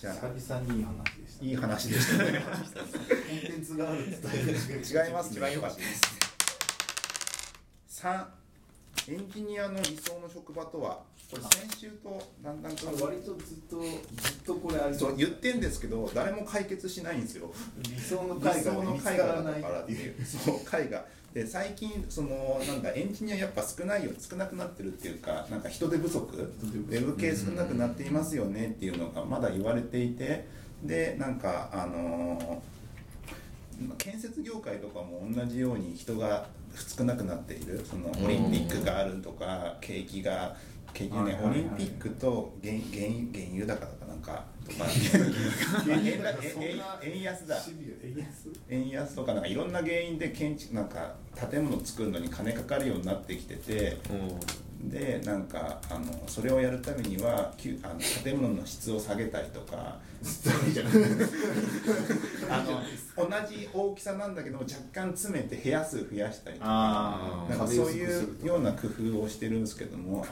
じゃあ久々にいい話でしたいい話でしたね。コンテンツがあるって違います違います3エンジニアの理想の職場とはこれ先週とだんだんと割とずっとずっとこれありそう言ってんですけど誰も解決しないんですよ。理想の理会が想の見つか絵画だらないからっていう。そう絵画で最近そのなんだエンジニアやっぱ少ないよ少なくなってるっていうかなんか人手不足ウェブ系少なくなっていますよねっていうのがまだ言われていてでなんかあのー建設業界とかも同じように人が少なくなっている。そのオリンピックがあるとか景気が景気ね、オリンピックと原原原油高とかなとか 円安だ。円安？とかなんかいろんな原因で建築なんか建物作るのに金かかるようになってきててでなんかあのそれをやるためにはきゅあの建物の質を下げたりとか。あの同じ大きさなんだけど若干詰めて部屋数増やしたりとかなんかそういうような工夫をしてるんですけども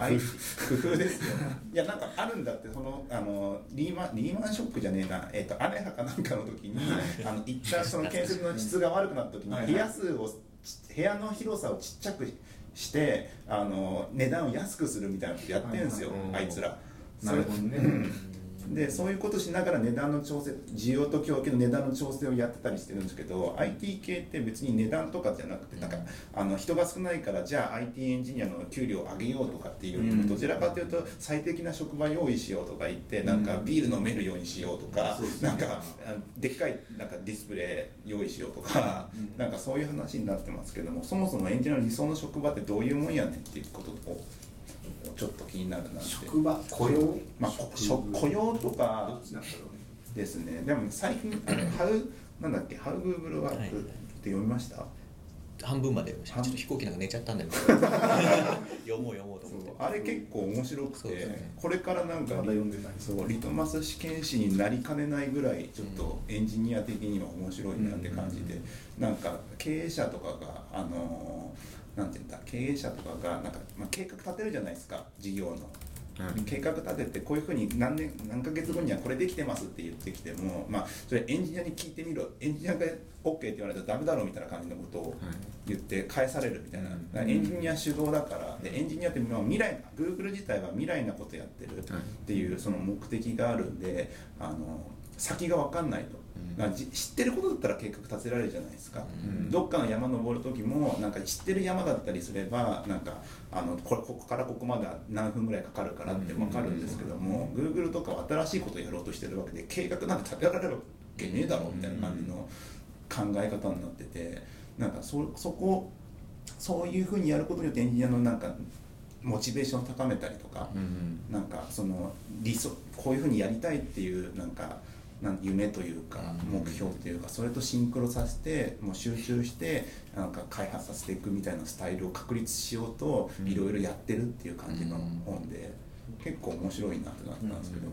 工夫。ですよいやなんかあるんだってそのあのリーマンリーマンショックじゃねえな、えー、とアネハかなんかの時にあの一旦その建設の質が悪くなった時にはい部屋数をち部屋の広さをちっちゃくしてあの値段を安くするみたいなことやってるんですよ、あいつら。なるほどね。うんでそういうことしながら値段の調整需要と供給の値段の調整をやってたりしてるんですけど IT 系って別に値段とかじゃなくてなんかあの人が少ないからじゃあ IT エンジニアの給料を上げようとかっていうよりどちらかというと最適な職場用意しようとか言ってなんかビール飲めるようにしようとかなんかあでっかいなんかディスプレイ用意しようとかうん。なんかそういう話になってますけどもそもそもエンジニアの理想の職場ってどういうもんやねんっていうことをちょっと気になるなって。職場？雇用？まあ、こ職雇用とどかっちなんだろうねですね。でも最近あの「ハウなんだっけ「ハウグーグルワーク」はいって読みました、半分までちょっと飛行機なんか寝ちゃったんだよ。読もう読もうと思って。あれ結構面白くて、ね。これからなんかまだ読んでない。そうリトマス試験紙になりかねないぐらいちょっとエンジニア的には面白いなって感じで、なんか経営者とかがあのーなんていうんだ経営者とかがなんか、まあ、計画立てるじゃないですか事業の。計画立ててこういうふうに何年何ヶ月後にはこれできてますって言ってきても、まあ、それエンジニアに聞いてみろ。エンジニアが OK って言われたらダメだろうみたいな感じのことを言って返されるみたいな、エンジニア主導だからでエンジニアってまあ未来 Google 自体は未来なことやってるっていうその目的があるんであの先が分かんないと。知ってることだったら計画立てられるじゃないですか、うん。どっかの山登る時もなんか知ってる山だったりすればなんかあのこれここからここまでは何分ぐらいかかるからって分かるんですけども、Google とかは新しいことをやろうとしてるわけで計画なんて立てられるわけねえだろみたいな感じの考え方になっててなんかそそこそういうふうにやることによってエンジニアのなんかモチベーションを高めたりとか、なんかその理想こういうふうにやりたいっていうなんかなん夢というかうん。目標というかそれとシンクロさせてもう集中してなんか開発させていくみたいなスタイルを確立しようとうん。いろいろやってるっていう感じのうん。本で結構面白いなってなったんですけども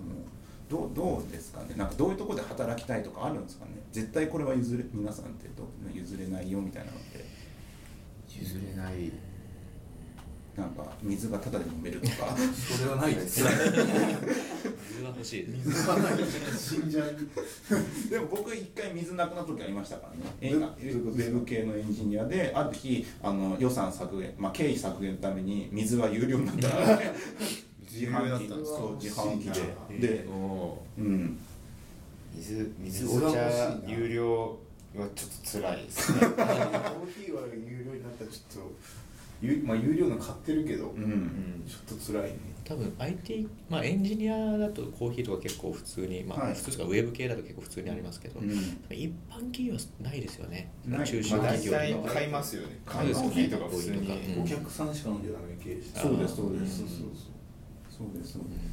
どうどうですかね？なんかどういうところで働きたいとかあるんですかね？絶対これは譲れ皆さんってどう譲れないよみたいなのって。譲れないなんか水がタダで飲めるとか。それはないです水が欲しいです。水はない死んじゃう。でも僕一回水なくなった時ありましたからね。ウェブ系のエンジニアである日あの予算削減、まあ、経費削減のために水は有料になったからね。自販機有料だったんですか？そう自販機えで。でおおうん。水水お茶有料はちょっと辛いですね。コーヒーは有料になったらちょっと有,、まあ、有料の買ってるけど、うん。ちょっと辛いね。多分 IT、まあ、エンジニアだとコーヒーとか結構普通に、まあ、はい。普通とかウェブ系だと結構普通にありますけど、うん。一般企業はないですよね。ない。中小まあ大企業とか。体買いますよね。買いますコーヒーとか普通にコーヒーとかうん。お客さんしか飲んじゃダメ経営者。そうですそうです。そうそうそうですそうです。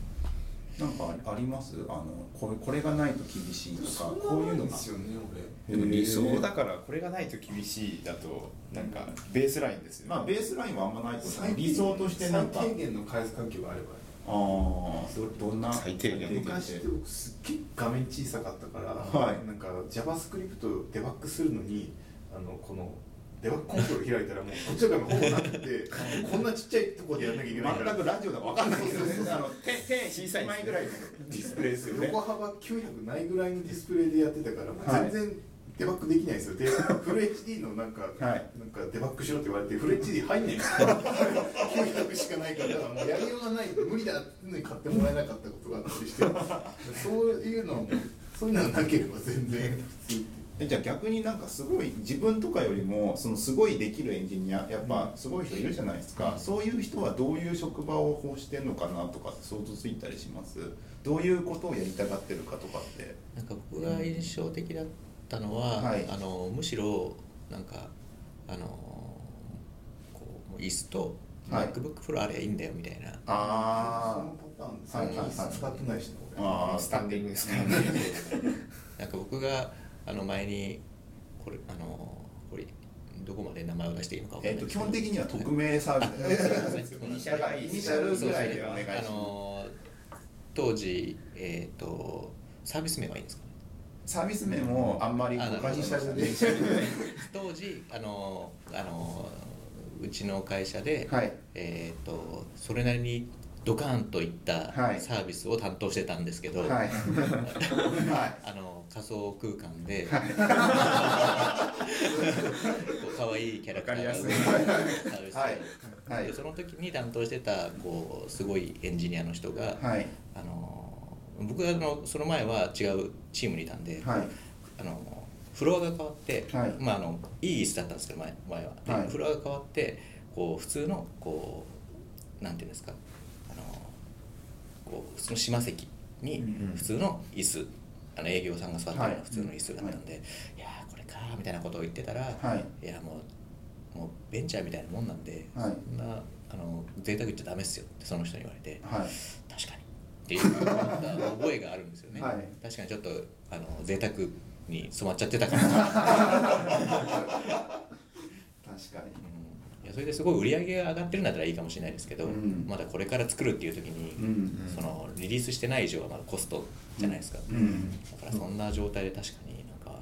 なんかあります？あのこれこれがないと厳しいとかこういうのが。ですよねでも理想だかからこれがないと厳しいだとなんかベースラインですよね。まあベースラインはあんまないと理想としてなんか。最低限の開発環境があればああどどんな最低限昔って僕すっげえ画面小さかったから、はい。なんか JavaScript デバッグするのにあのこのデバッグコンソール開いたらもうこっちがほぼなくて こんなちっちゃいところでやんなきゃいけない。から全くラジオだか分かんないけどね。そうそうそう。あの手手小さい枚ぐらいのディスプレイですよね。横幅900ないぐらいのディスプレイでやってたからはい全然デバッグできないんですよ。で フル HD のなんか、はい。なんかデバッグしろって言われてフル HD 入んない。んですよ900しかないからだからもうやりようがない無理だってのに買ってもらえなかったことがあったりして。そういうのそういうのがなければ全然。普通えじゃあ逆になんかすごい自分とかよりもそのすごいできるエンジニアやっぱすごい人いるじゃないですか、そういう人はどういう職場を欲してんのかなとか想像ついたりします？どういうことをやりたがってるかとかって。なんか僕が印象的だったのは、はい。あのむしろなんかあのこうもう椅子とはい。MacBookPro あればいいんだよみたいな、そあのパターン最近はいはいはい使ってない。しあースタンディングですからね。なんか僕があの前にこれあのこれどこまで名前を出していいのかわかんえっと基本的には匿名サービス。イイニシャルイニシャルぐらいでお願いしあます。の当時えっ、とサービス名はいいんですかねサービス名もあんまり他にしたくない。当時あのあのうちの会社で、はい。えー、とそれなりにドカーンといったはい。サービスを担当してたんですけど、はい。はい。あの仮想空間で、可愛いキャラクターが動く サービスはい。はい。でその時に担当してたこうすごいエンジニアの人が、はい。あの僕はあのその前は違うチームにいたんで、はい。あのフロアが変わって、はい。まあ、あのいい椅子だったんですけど前前は、ではい。フロアが変わってこう普通のこうなんていうんですかあのこう普通の島席にうん普通の椅子、あの営業さんが座ってるようはない。普通の椅子があったんで、い、やーこれかーみたいなことを言ってたら、はい。いやもうもうベンチャーみたいなもんなんで、はい。そんなあの贅沢言っちゃダメっすよってその人に言われて、っていう覚えがあるんですよね、はい。確かにちょっとあの贅沢に染まっちゃってたかな、確かに。うん、いやそれですごい売り上げが上がってるんだったらいいかもしれないですけど、うん。まだこれから作るっていう時に、うん。そのリリースしてない以上はまだコストじゃないですか、うん。だからそんな状態で確かになんか、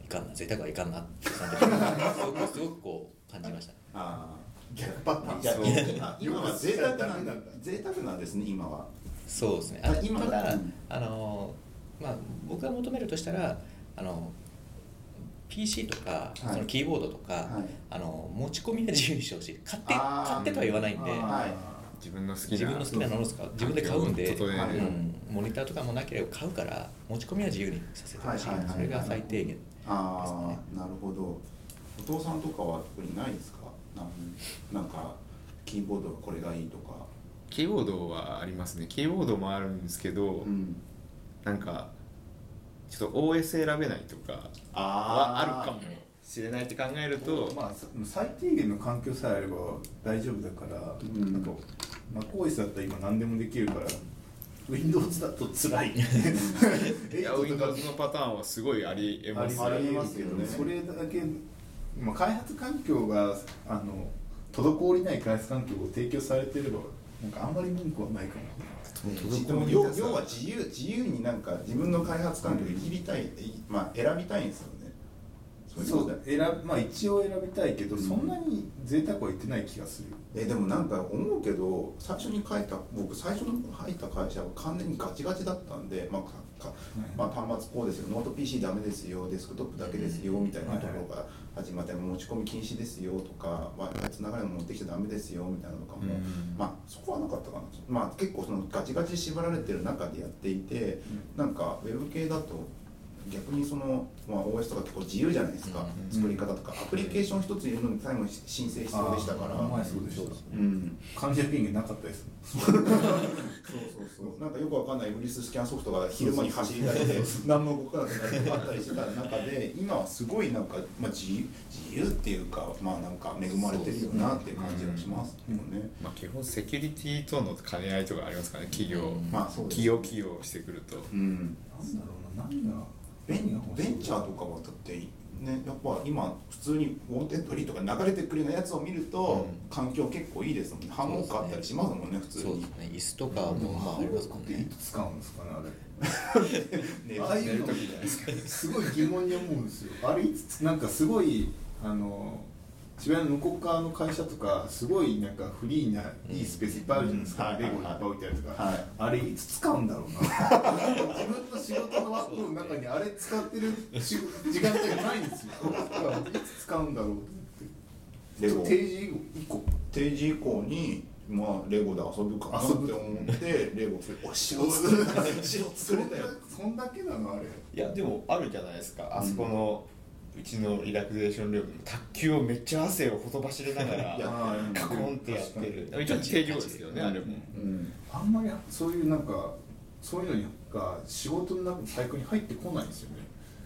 うん、いかんな贅沢はいかんなってすごくこう感じました。ねあ逆パターン。今今は贅沢なんだ。ダメなんだ。贅沢なんですね今は。そうですね。ああ今ただ、うん。あのまあ僕が求めるとしたらあの PC とか、はい。そのキーボードとか、はい。あの持ち込みは自由にしてほしい。買って買ってとは言わないんで自分の好きな自分の好きなものを使う。自分で買うんで、うん、モニターとかもなければ買うから持ち込みは自由にさせてほしい,、はいはいはいはい。それが最低限あですね。あなるほど。お父さんとかは特にないですか？なんかキーボードがこれがいいとか。キーボードはありますね。キーボードもあるんですけど、うん。なんかちょっと OS 選べないとかはあるかもしれないって考えると、まあさ最低限の環境さえあれば大丈夫だから、うん。なんか MacOS だったら今何でもできるから Windows だと辛い。いや Windows のパターンはすごいありえますありますけどねそれだけ、まあ、開発環境があの滞りない開発環境を提供されてればなんかあんまり文句はないかなでも要要は自由自由になんか自分の開発環境で切りたい、まあ選びたいんですよね。そうだ選ぶまあ一応選びたいけど、うん。そんなに贅沢は言ってない気がする。えでもなんか思うけど最初に書いた僕最初の入った会社は完全にガチガチだったんで、まあか。かまあ、端末こうですよ。ノート PC ダメですよ。デスクトップだけですよ。みたいなところから始まって持ち込み禁止ですよとか w i つながるの持ってきちゃダメですよ。みたいなのとかも、うん。まあそこはなかったかな、まあ、結構そのガチガチ縛られてる中でやっていて、なんかウェブ系だと逆にその、まあ、OS とか結構自由じゃないですか、うん作り方とか。アプリケーション一つ入れるのに最後に申請必要でしたから。前そうでしたうん。管理者権限なかったです。そうそうそう。なんかよくわかんないウイルススキャンソフトが昼間に走り出して何も動かなくなるとかあったりしてた中で今はすごいなんか、まあ、自由自由っていうかまあなんか恵まれてるよなっていう感じがしますよね。まあ、基本セキュリティとの兼ね合いとかありますからね企業、うん。まあそうです企業企業してくると。うん。なんだろうな。何がベンベンチャーとかはだってねやっぱ今普通に Wantedly とか流れてくるようなやつを見ると、うん。環境結構いいですもんね。ハンモックあったりしますもんね普通に。そうですね。椅子とかもまあありますもんっていねつ使うんですかねあれ。ねああいうのすごい疑問に思うんですよ。あれいつなんかすごいあの渋谷の向こう側の会社とかすごいなんかフリーないいスペースいっぱいあるじゃないですか、うん。レゴいっぱい置いてあるとか、はいあれいつ使うんだろうな自分の仕事の枠の中にあれ使ってるし時間帯がないんですよ。いつ使うんだろうと思って。定時以降。定時以降にまあレゴで遊ぶかなって思ってレゴお城そ作るん城作れたよそんだけなの？あれ。いやでもあるじゃないですか。あそこの、うちのリラクゼーションルームの卓球をめっちゃ汗をほとばしれながら カコンってやってる。一応定常ですよね。あれもうん。あんまりそういうなんかそういうのが仕事の中のサイクルに入ってこないんですよね、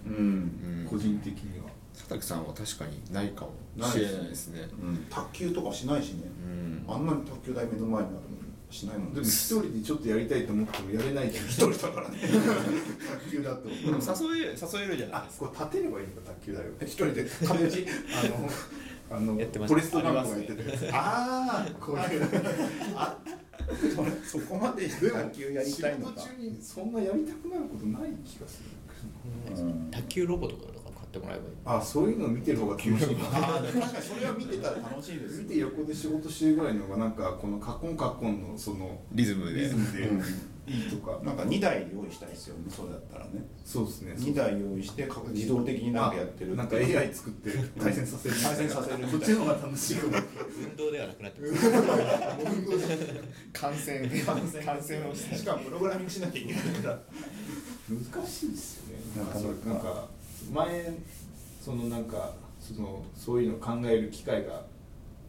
うん。うん個人的には。佐竹さんは確かにないかもしれないですね。うん。卓球とかしないしね。うん。あんなに卓球台目の前にあるのにしないもんでも一人でちょっとやりたいと思ってもやれないじゃん。一人だからね。卓球だと。でも誘え誘えるじゃないあですか。これ立てればいいのか卓球台を一人で壁打ちあのあのやってます。フォレストガンプがやってたやつ。あこういうあそこまで卓球やりたいのか。仕事中にそんなやりたくなることない気がする。うん。卓球ロボとかとか。買ってもらえばいい。あそういうのを見てる方が楽しいなあー確かにそれは見てたら楽しいです。見て横で仕事してるぐらいの方がなんかこのカッコンカッコンのそのリズムで。リズムでうん。いいとか。なんか2台用意したいですよねそうだったらね。そうですね。2台用意してか自動的になんかやってるなんか AI 作って対戦させる対戦させるみたいな。こっちの方が楽しいかも。運動ではなくなってます 感染。感染。をして。しかもプログラミングしなきゃいけないから難しいですよね。なかなか。なんか前そのなんかそのそういうのを考える機会が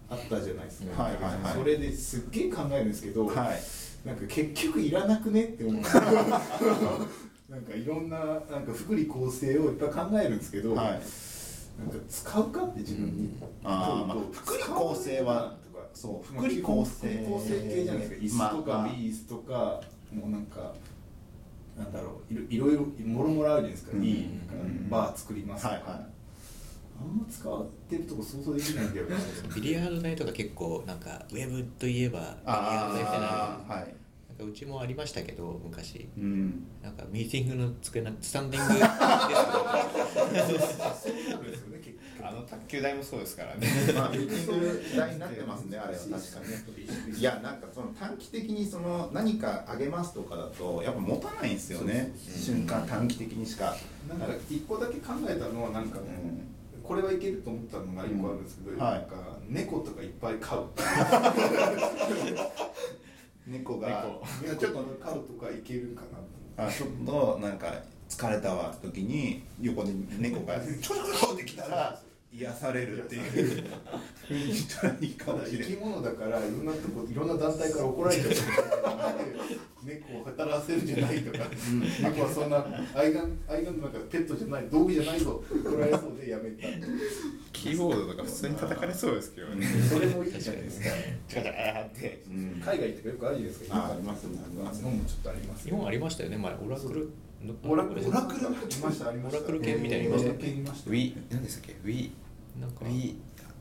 あったじゃないですか、はいはいはい。それですっげえ考えるんですけど、はい。なんか結局いらなくねって思う。なんかいろんななんか福利厚生をいっぱい考えるんですけど、はい。なんか使うかって自分に、あーまあどう福利厚生はとか。そうまあ福利厚生。厚生系じゃないですか。椅子とか、まあまあ。ビースとかもうなんかなんだろういろいろいろもろもろあるじゃないですか、うん。いいバー作りますとか、はいはい。あんま使ってるとこ想像できないんだよな。ビリヤード台とか結構なんかウェブといえばビリヤード台みたいなはいなんかうちもありましたけど昔。うん。なんかミーティングの机なスタンディング そうですよね。結あの卓球台もそうですからね。まあミーティング時代になってますねあれは。確かに。いやなんかその短期的にその何かあげますとかだとやっぱ持たないんですよね。瞬間短期的にしか。なんか一個だけ考えたのはなんかね、これはいけると思ったのが一個あるんですけど、うんはい。なんか猫とかいっぱい飼う。猫が。いやちょっと飼うとかいけるかなあちょっとなんか疲れたわ時に横で猫がちょちょちょってきたら癒されるっていう。ふうに言ったらいいかもしれない生き物だからいろんなとこいろんな団体から怒られちゃう。猫を働かせるんじゃないとか、猫はそんな愛玩愛玩なんかペットじゃない道具じゃないぞって怒られそうでやめた。キーボードとか普通に叩かれそうですけどね。それもいいじゃないですか。チカチカーって。うん。海外とかよくあるじゃないですか。ああります日本もちょっとあります。日本ありましたよね。前オラクル？オラクルオラクル？いましたありましたオラクル系みたいに。いましたオラクル系いました。ウィ何でしたっけ？ウィなんか。ウィ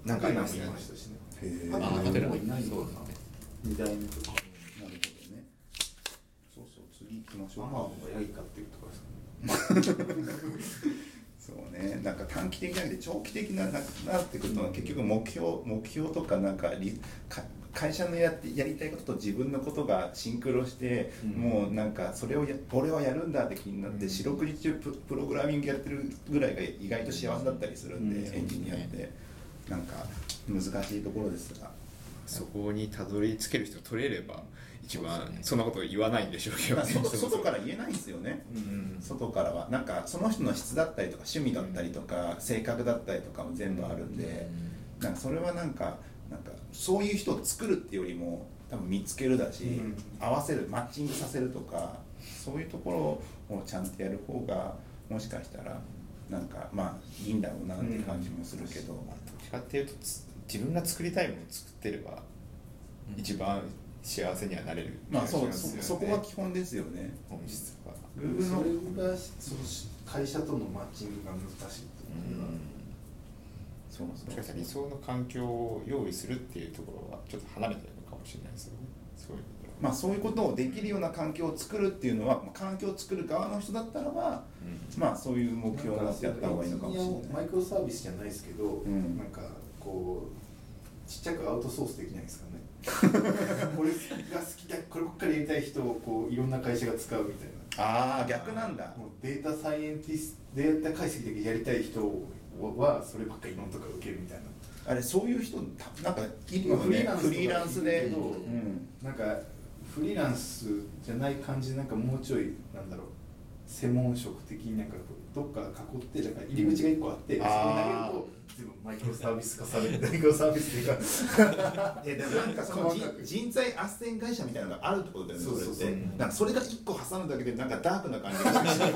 なんかありますね。いましたしね。へえあもういないのかなそうですね。二代目とかそうそう次行きましょう。ママのがヤギ飼ってるとかですね。そうね。なんか短期的なんで長期的なななってくると結局目標目標とかなんかリか会社のやってやりたいことと自分のことがシンクロして、うん。もうなんかそれをや俺はやるんだって気になって、うん。四六時中ププログラミングやってるぐらいが意外と幸せだったりするんで、うん。エンジニアって。なんか難しいところですが。そこにたどり着ける人取れれば一番そんなこと言わないんでしょうけどね。外 外から言えないんですよね、うん外からは。なんかその人の質だったりとか趣味だったりとか、性格だったりとかも全部あるんで、なんかそれはなんかなんかそういう人を作るっていうよりも多分見つけるだし、うん。合わせるマッチングさせるとかそういうところをちゃんとやる方がもしかしたらなんかまあいいんだろうなって感じもするけど、どっちかっていうとつ自分が作りたいものを作ってればうん。一番幸せにはなれるまあそうそそこが基本ですよね。本質は。それがその会社とのマッチングが難しいとうんそうそうもしかしたら理想の環境を用意するっていうところはちょっと離れてるのかもしれないですよね。そういうまあ、そういうことをできるような環境を作るっていうのは、まあ、環境を作る側の人だったらば、まあ、そういう目標を持ってやった方がいいのかもしれない。マイクロサービスじゃないですけど、ん。なんかこうちっちゃくアウトソースできないですかね。これが好きだこればっかりやりたい人をこういろんな会社が使うみたいな。ああ逆なんだ。もうデータサイエンティストデータ解析だけやりたい人はそればっかりノンとか受けるみたいな。あれそういう人たなんかいるよね。フリーランスで、うん、なんかフリーランスじゃない感じでなんかもうちょいなんだろう。専門職的になんかどっか囲ってだから入り口が一個あって、そこに投げると全部マイクロサービス化されるマイクロサービスっていうかえでもなんかその人人材斡旋会社みたいなのがあるってことだよねそうそうそう。それが一個挟むだけでなんかダークな感じがして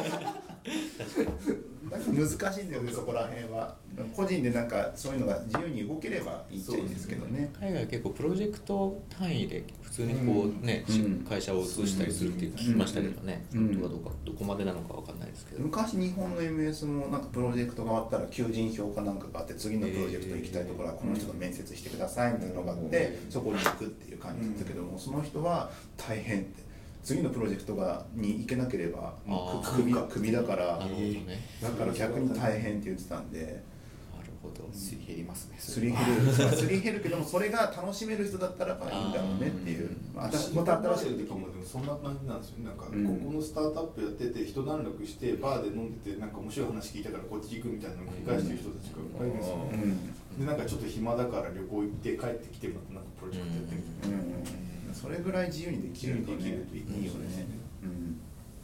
なんか難しいんだよねそこら辺は。個人でなんかそういうのが自由に動ければいいっちゃいいんですけどね。海外は結構プロジェクト単位で普通にこうね、うん。会社を移したりするって聞きましたけどね、うん。どうかどこまでなのかわかんないですけど、昔日本の MS もなんかプロジェクトが終わったら求人票かなんかがあって次のプロジェクト行きたいところはこの人と面接してくださいみたいなのがあってそこに行くっていう感じだったけどもその人は大変って次のプロジェクトがに行けなければもうあー。クビクビだからだから逆に大変って言ってたんで。なるほど。すり減りますねすり減る。すり減るけどもそれが楽しめる人だったらまあいいんだろうねっていう。まあ私また新しい。時もでもそんな感じなんですよなんか、うん。ここのスタートアップやってて一段落してバーで飲んでてなんか面白い話聞いたからこっち行くみたいなのを繰り返してる人たちがいっぱいいるんですよ、うねん。でなんかちょっと暇だから旅行行って帰ってきてまたなんかプロジェクトやってみたいな、うんそれぐらい自由にできるとね。いいよね